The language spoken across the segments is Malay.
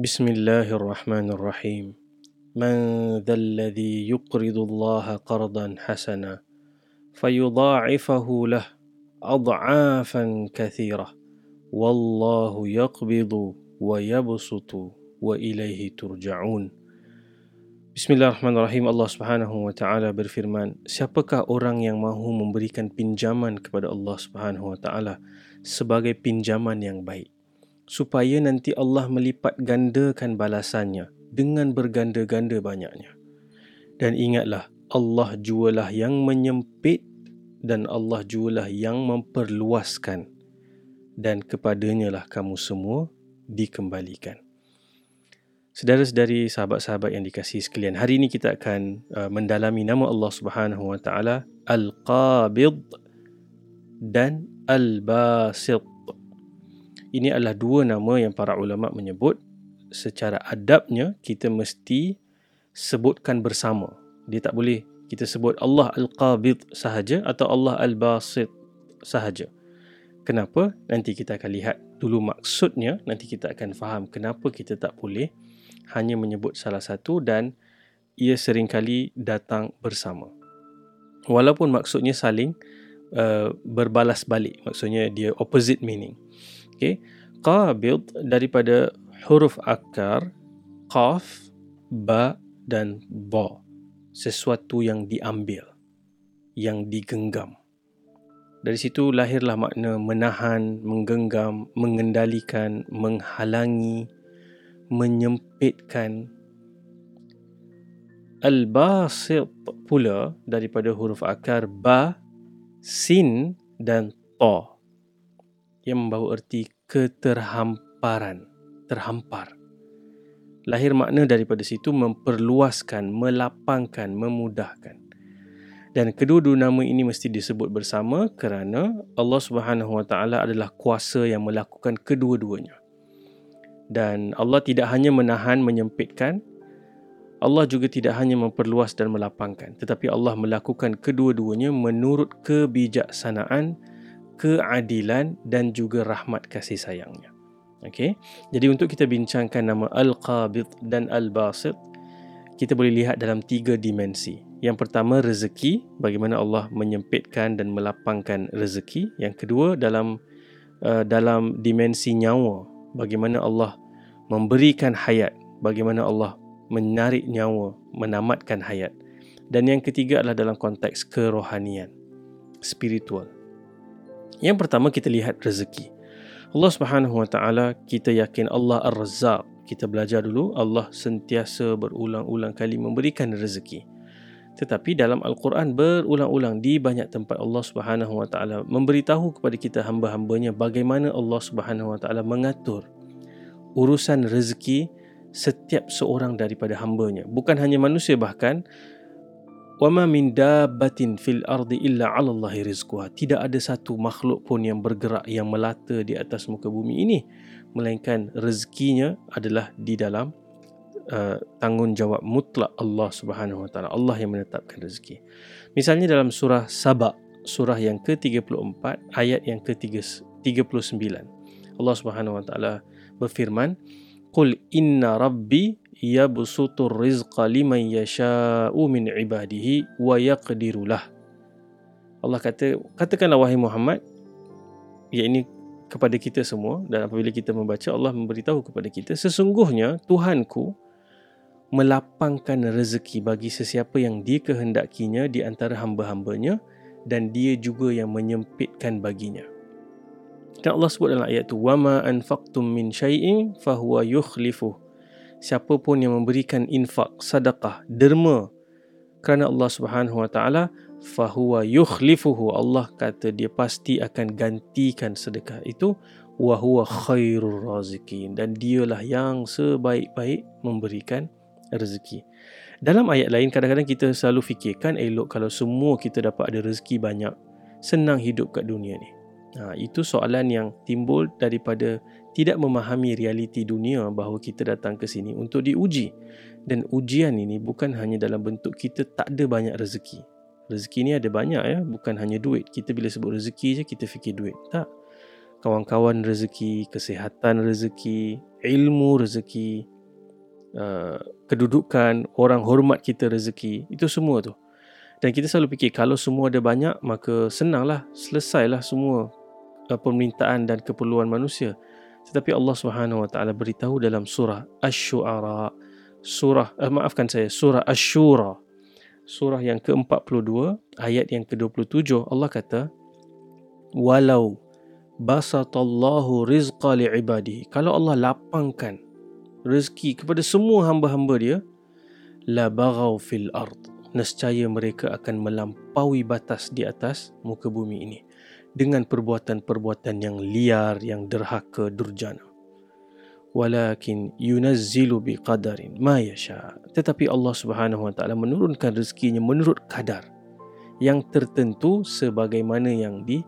بسم الله الرحمن الرحيم من ذا الذي يقرض الله قرضا حسنا فيضاعفه له أضعافا كثيرة والله يقبض ويبسط وإليه ترجعون Bismillahirrahmanirrahim Allah Subhanahu wa taala berfirman Siapakah orang yang mahu memberikan pinjaman kepada Allah Subhanahu wa taala sebagai pinjaman yang baik Supaya nanti Allah melipat gandakan balasannya dengan berganda-ganda banyaknya. Dan ingatlah Allah jualah yang menyempit dan Allah jualah yang memperluaskan. Dan kepadanya lah kamu semua dikembalikan. Saudara-saudari, sahabat-sahabat yang dikasihi sekalian, hari ini kita akan uh, mendalami nama Allah Subhanahu Wa Taala Al-Qabid dan Al-Basit. Ini adalah dua nama yang para ulama menyebut secara adabnya kita mesti sebutkan bersama. Dia tak boleh kita sebut Allah Al-Qabid sahaja atau Allah Al-Basit sahaja. Kenapa? Nanti kita akan lihat dulu maksudnya, nanti kita akan faham kenapa kita tak boleh hanya menyebut salah satu dan ia seringkali datang bersama. Walaupun maksudnya saling uh, berbalas balik, maksudnya dia opposite meaning. Okay. Qabid daripada huruf akar qaf, ba dan ba. Sesuatu yang diambil, yang digenggam. Dari situ lahirlah makna menahan, menggenggam, mengendalikan, menghalangi, menyempitkan al-basit pula daripada huruf akar ba sin dan ta yang membawa erti keterhamparan terhampar. Lahir makna daripada situ memperluaskan melapangkan memudahkan. Dan kedua-dua nama ini mesti disebut bersama kerana Allah Subhanahu Wa Taala adalah kuasa yang melakukan kedua-duanya. Dan Allah tidak hanya menahan menyempitkan Allah juga tidak hanya memperluas dan melapangkan. Tetapi Allah melakukan kedua-duanya menurut kebijaksanaan keadilan dan juga rahmat kasih sayangnya okey jadi untuk kita bincangkan nama al-qabid dan al-basit kita boleh lihat dalam tiga dimensi yang pertama rezeki bagaimana Allah menyempitkan dan melapangkan rezeki yang kedua dalam uh, dalam dimensi nyawa bagaimana Allah memberikan hayat, bagaimana Allah menarik nyawa, menamatkan hayat. Dan yang ketiga adalah dalam konteks kerohanian, spiritual. Yang pertama kita lihat rezeki. Allah Subhanahu Wa Taala kita yakin Allah Ar-Razzaq. Kita belajar dulu Allah sentiasa berulang-ulang kali memberikan rezeki. Tetapi dalam Al-Quran berulang-ulang di banyak tempat Allah Subhanahu Wa Taala memberitahu kepada kita hamba-hambanya bagaimana Allah Subhanahu Wa Taala mengatur urusan rezeki setiap seorang daripada hambanya bukan hanya manusia bahkan wama min dabbatin fil ardi illa 'ala Allahi rizquha. Tidak ada satu makhluk pun yang bergerak yang melata di atas muka bumi ini melainkan rezekinya adalah di dalam uh, tanggungjawab mutlak Allah Subhanahu wa taala. Allah yang menetapkan rezeki. Misalnya dalam surah Saba surah yang ke-34 ayat yang ke-39 Allah Subhanahu wa taala berfirman Qul inna rabbi yabsutur rizqa liman yasha'u min ibadihi wa yaqdiru lah Allah kata katakanlah wahai Muhammad ini kepada kita semua dan apabila kita membaca Allah memberitahu kepada kita sesungguhnya Tuhanku melapangkan rezeki bagi sesiapa yang dikehendakinya di antara hamba-hambanya dan dia juga yang menyempitkan baginya. Dan Allah sebut dalam ayat tu wama anfaqtum min syai'in fahuwa yukhlifu. Siapa pun yang memberikan infak, sedekah, derma kerana Allah Subhanahu wa taala fahuwa yukhlifuhu. Allah kata dia pasti akan gantikan sedekah itu wa huwa khairur dan dialah yang sebaik-baik memberikan rezeki. Dalam ayat lain kadang-kadang kita selalu fikirkan elok kalau semua kita dapat ada rezeki banyak senang hidup kat dunia ni. Ha, itu soalan yang timbul daripada tidak memahami realiti dunia bahawa kita datang ke sini untuk diuji. Dan ujian ini bukan hanya dalam bentuk kita tak ada banyak rezeki. Rezeki ni ada banyak ya, bukan hanya duit. Kita bila sebut rezeki je kita fikir duit. Tak. kawan-kawan rezeki, kesihatan rezeki, ilmu rezeki, uh, kedudukan, orang hormat kita rezeki, itu semua tu. Dan kita selalu fikir kalau semua ada banyak maka senanglah selesailah semua permintaan dan keperluan manusia. Tetapi Allah Subhanahu Wa Taala beritahu dalam surah Asy-Syu'ara, surah uh, maafkan saya, surah Asy-Syura. Surah yang ke-42 ayat yang ke-27 Allah kata walau basatallahu rizqa li'ibadihi kalau Allah lapangkan rezeki kepada semua hamba-hamba dia la baghaw fil ard nescaya mereka akan melampaui batas di atas muka bumi ini dengan perbuatan-perbuatan yang liar yang derhaka durjana. Walakin yunazzilu biqadarin ma yasha. Tetapi Allah Subhanahu wa taala menurunkan rezekinya menurut kadar yang tertentu sebagaimana yang di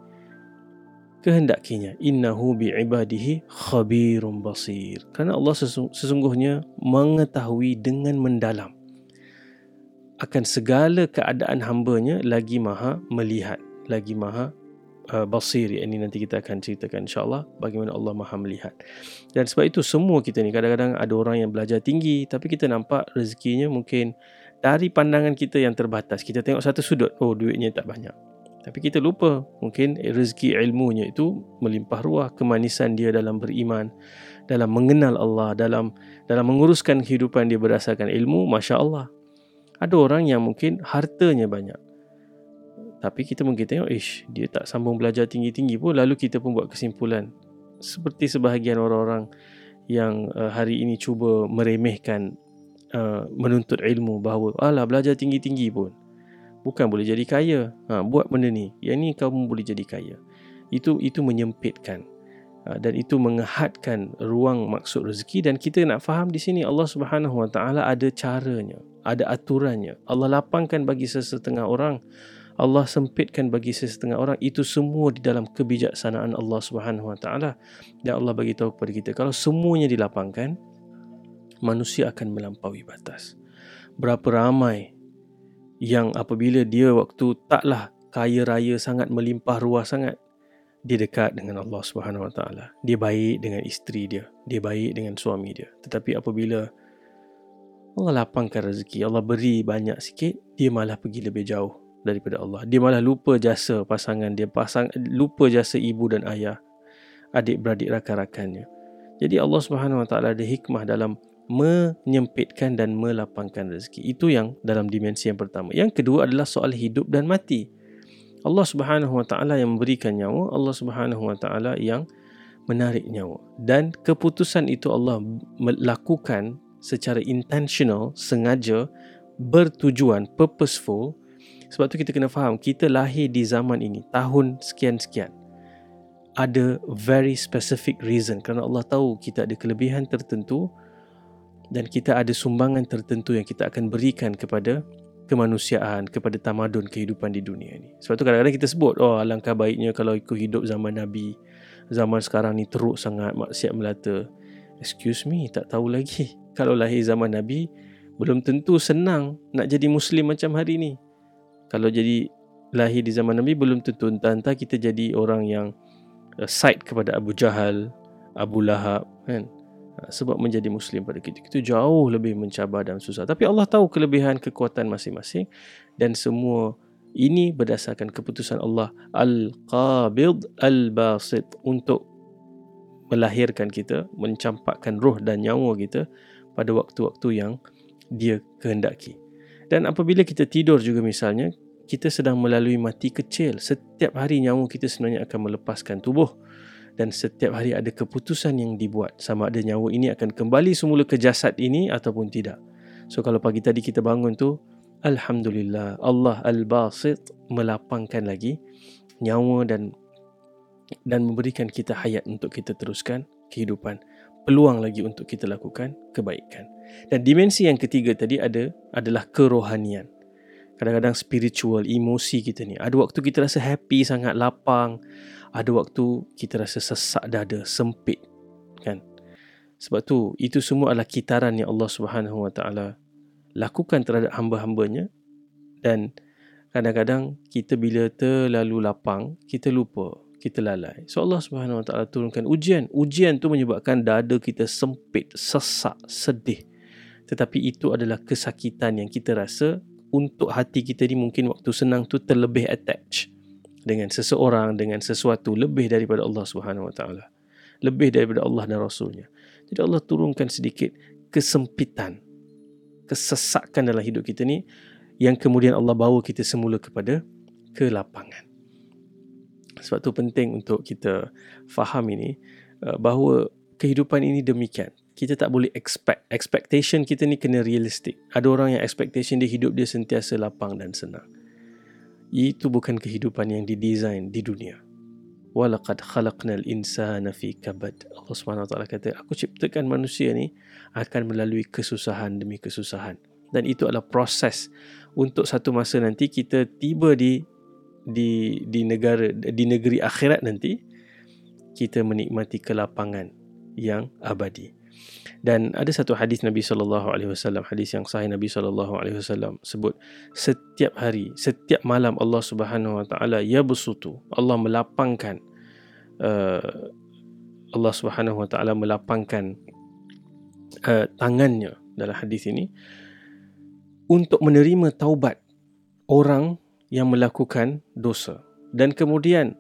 kehendakinya innahu biibadihi khabirum basir. Kerana Allah sesungguhnya mengetahui dengan mendalam akan segala keadaan hambanya lagi maha melihat lagi maha uh, basir ini nanti kita akan ceritakan insyaallah bagaimana Allah maha melihat dan sebab itu semua kita ni kadang-kadang ada orang yang belajar tinggi tapi kita nampak rezekinya mungkin dari pandangan kita yang terbatas kita tengok satu sudut oh duitnya tak banyak tapi kita lupa mungkin rezeki ilmunya itu melimpah ruah kemanisan dia dalam beriman, dalam mengenal Allah, dalam dalam menguruskan kehidupan dia berdasarkan ilmu, masya-Allah. Ada orang yang mungkin hartanya banyak. Tapi kita mungkin tengok, ish, dia tak sambung belajar tinggi-tinggi pun lalu kita pun buat kesimpulan seperti sebahagian orang-orang yang uh, hari ini cuba meremehkan uh, menuntut ilmu bahawa alah belajar tinggi-tinggi pun bukan boleh jadi kaya. Ha, buat benda ni. Yang ni kamu boleh jadi kaya. Itu itu menyempitkan. Ha, dan itu mengehadkan ruang maksud rezeki dan kita nak faham di sini Allah Subhanahu Wa Taala ada caranya, ada aturannya. Allah lapangkan bagi sesetengah orang, Allah sempitkan bagi sesetengah orang. Itu semua di dalam kebijaksanaan Allah Subhanahu Wa Taala. Dan Allah bagi tahu kepada kita kalau semuanya dilapangkan, manusia akan melampaui batas. Berapa ramai yang apabila dia waktu taklah kaya raya sangat melimpah ruah sangat dia dekat dengan Allah Subhanahu Wa Taala dia baik dengan isteri dia dia baik dengan suami dia tetapi apabila Allah lapangkan rezeki Allah beri banyak sikit dia malah pergi lebih jauh daripada Allah dia malah lupa jasa pasangan dia pasang lupa jasa ibu dan ayah adik-beradik rakan-rakannya jadi Allah Subhanahu Wa Taala ada hikmah dalam menyempitkan dan melapangkan rezeki. Itu yang dalam dimensi yang pertama. Yang kedua adalah soal hidup dan mati. Allah Subhanahu Wa Taala yang memberikan nyawa, Allah Subhanahu Wa Taala yang menarik nyawa. Dan keputusan itu Allah melakukan secara intentional, sengaja, bertujuan, purposeful. Sebab tu kita kena faham, kita lahir di zaman ini, tahun sekian-sekian. Ada very specific reason kerana Allah tahu kita ada kelebihan tertentu dan kita ada sumbangan tertentu yang kita akan berikan kepada kemanusiaan, kepada tamadun kehidupan di dunia ini. Sebab tu kadang-kadang kita sebut, oh alangkah baiknya kalau ikut hidup zaman Nabi. Zaman sekarang ni teruk sangat maksiat melata. Excuse me, tak tahu lagi. Kalau lahir zaman Nabi, belum tentu senang nak jadi Muslim macam hari ni. Kalau jadi lahir di zaman Nabi, belum tentu entah-entah kita jadi orang yang uh, side kepada Abu Jahal, Abu Lahab, kan? Ha, sebab menjadi muslim pada kita. Itu jauh lebih mencabar dan susah. Tapi Allah tahu kelebihan kekuatan masing-masing dan semua ini berdasarkan keputusan Allah al-qabid al-basit untuk melahirkan kita mencampakkan roh dan nyawa kita pada waktu-waktu yang dia kehendaki. Dan apabila kita tidur juga misalnya kita sedang melalui mati kecil setiap hari nyawa kita sebenarnya akan melepaskan tubuh dan setiap hari ada keputusan yang dibuat sama ada nyawa ini akan kembali semula ke jasad ini ataupun tidak. So kalau pagi tadi kita bangun tu alhamdulillah Allah al-basit melapangkan lagi nyawa dan dan memberikan kita hayat untuk kita teruskan kehidupan peluang lagi untuk kita lakukan kebaikan. Dan dimensi yang ketiga tadi ada adalah kerohanian. Kadang-kadang spiritual, emosi kita ni. Ada waktu kita rasa happy sangat, lapang ada waktu kita rasa sesak dada, sempit kan. Sebab tu itu semua adalah kitaran yang Allah Subhanahu Wa Taala lakukan terhadap hamba-hambanya dan kadang-kadang kita bila terlalu lapang, kita lupa. kita lalai. So Allah Subhanahu Wa Taala turunkan ujian. Ujian tu menyebabkan dada kita sempit, sesak, sedih. Tetapi itu adalah kesakitan yang kita rasa untuk hati kita ni mungkin waktu senang tu terlebih attach dengan seseorang, dengan sesuatu lebih daripada Allah Subhanahu Wa Taala. Lebih daripada Allah dan Rasulnya. Jadi Allah turunkan sedikit kesempitan, kesesakan dalam hidup kita ni yang kemudian Allah bawa kita semula kepada kelapangan. Sebab tu penting untuk kita faham ini uh, bahawa kehidupan ini demikian. Kita tak boleh expect. Expectation kita ni kena realistic. Ada orang yang expectation dia hidup dia sentiasa lapang dan senang. Itu bukan kehidupan yang didesain di dunia. Walaqad khalaqnal insana fi kabad. Allah SWT kata, aku ciptakan manusia ni akan melalui kesusahan demi kesusahan. Dan itu adalah proses untuk satu masa nanti kita tiba di di di negara di negeri akhirat nanti kita menikmati kelapangan yang abadi. Dan ada satu hadis Nabi sallallahu alaihi wasallam, hadis yang sahih Nabi sallallahu alaihi wasallam sebut setiap hari, setiap malam Allah Subhanahu wa taala ya besutu, Allah melapangkan uh, Allah Subhanahu wa taala melapangkan uh, tangannya dalam hadis ini untuk menerima taubat orang yang melakukan dosa. Dan kemudian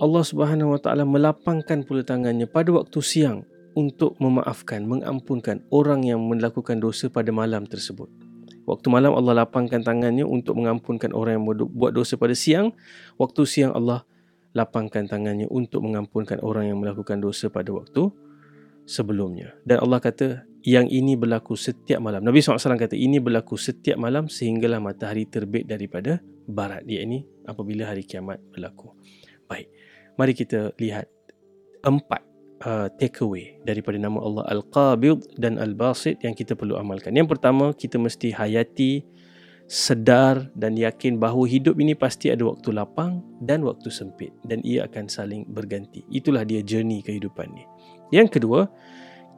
Allah Subhanahu Wa Taala melapangkan pula tangannya pada waktu siang untuk memaafkan, mengampunkan orang yang melakukan dosa pada malam tersebut. Waktu malam Allah lapangkan tangannya untuk mengampunkan orang yang buat dosa pada siang. Waktu siang Allah lapangkan tangannya untuk mengampunkan orang yang melakukan dosa pada waktu sebelumnya. Dan Allah kata, yang ini berlaku setiap malam. Nabi SAW kata ini berlaku setiap malam sehinggalah matahari terbit daripada barat. Dia ini apabila hari kiamat berlaku. Baik, mari kita lihat empat uh, takeaway daripada nama Allah Al-Qabid dan Al-Basit yang kita perlu amalkan. Yang pertama, kita mesti hayati, sedar dan yakin bahawa hidup ini pasti ada waktu lapang dan waktu sempit. Dan ia akan saling berganti. Itulah dia journey kehidupan ni. Yang kedua,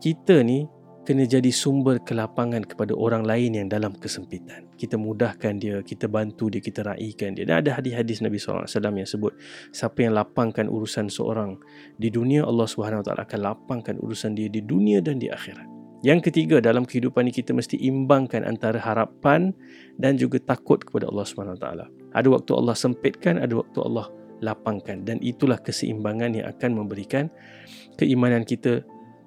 kita ni kena jadi sumber kelapangan kepada orang lain yang dalam kesempitan. Kita mudahkan dia, kita bantu dia, kita raikan dia. Dan ada hadis-hadis Nabi SAW yang sebut, siapa yang lapangkan urusan seorang di dunia, Allah SWT akan lapangkan urusan dia di dunia dan di akhirat. Yang ketiga, dalam kehidupan ini kita mesti imbangkan antara harapan dan juga takut kepada Allah SWT. Ada waktu Allah sempitkan, ada waktu Allah lapangkan. Dan itulah keseimbangan yang akan memberikan keimanan kita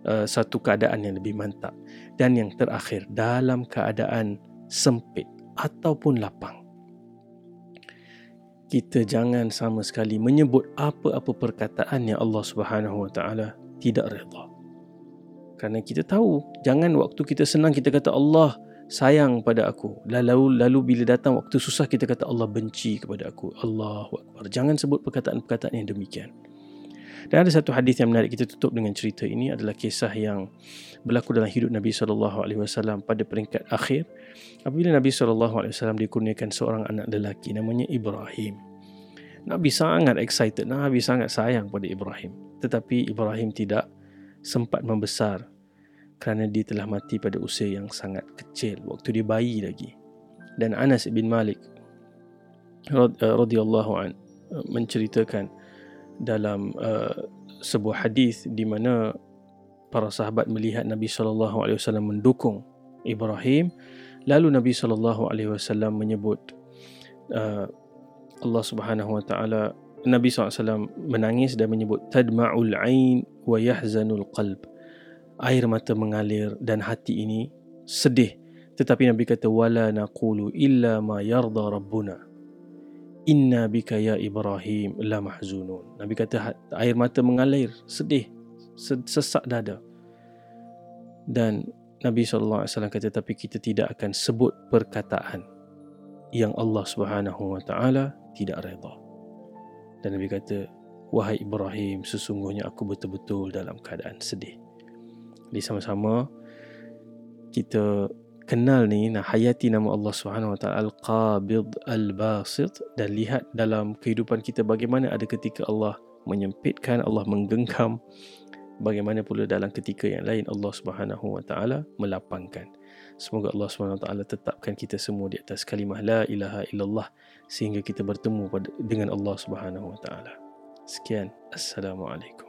uh, satu keadaan yang lebih mantap dan yang terakhir dalam keadaan sempit ataupun lapang. Kita jangan sama sekali menyebut apa-apa perkataan yang Allah Subhanahu Wa Taala tidak redha. Kerana kita tahu jangan waktu kita senang kita kata Allah sayang pada aku. Lalu lalu bila datang waktu susah kita kata Allah benci kepada aku. Allahu akbar. Jangan sebut perkataan-perkataan yang demikian dan ada satu hadis yang menarik kita tutup dengan cerita ini adalah kisah yang berlaku dalam hidup Nabi sallallahu alaihi wasallam pada peringkat akhir apabila Nabi sallallahu alaihi wasallam dikurniakan seorang anak lelaki namanya Ibrahim. Nabi sangat excited, Nabi sangat sayang pada Ibrahim. Tetapi Ibrahim tidak sempat membesar kerana dia telah mati pada usia yang sangat kecil waktu dia bayi lagi. Dan Anas bin Malik radhiyallahu an menceritakan dalam uh, sebuah hadis di mana para sahabat melihat Nabi sallallahu alaihi wasallam mendukung Ibrahim. Lalu Nabi sallallahu alaihi wasallam menyebut uh, Allah Subhanahu wa taala Nabi SAW menangis dan menyebut tadma'ul ain wa yahzanul qalb. Air mata mengalir dan hati ini sedih. Tetapi Nabi kata wala naqulu illa ma yarda rabbuna Inna bika ya Ibrahim la mahzunun. Nabi kata air mata mengalir, sedih, sesak dada. Dan Nabi SAW kata tapi kita tidak akan sebut perkataan yang Allah Subhanahu Wa Taala tidak redha. Dan Nabi kata, wahai Ibrahim, sesungguhnya aku betul-betul dalam keadaan sedih. Jadi sama-sama kita kenal ni nak hayati nama Allah Subhanahu Wa Taala Al-Qabid Al-Basit dan lihat dalam kehidupan kita bagaimana ada ketika Allah menyempitkan, Allah menggenggam bagaimana pula dalam ketika yang lain Allah Subhanahu Wa Taala melapangkan. Semoga Allah Subhanahu Wa Taala tetapkan kita semua di atas kalimah la ilaha illallah sehingga kita bertemu dengan Allah Subhanahu Wa Taala. Sekian. Assalamualaikum.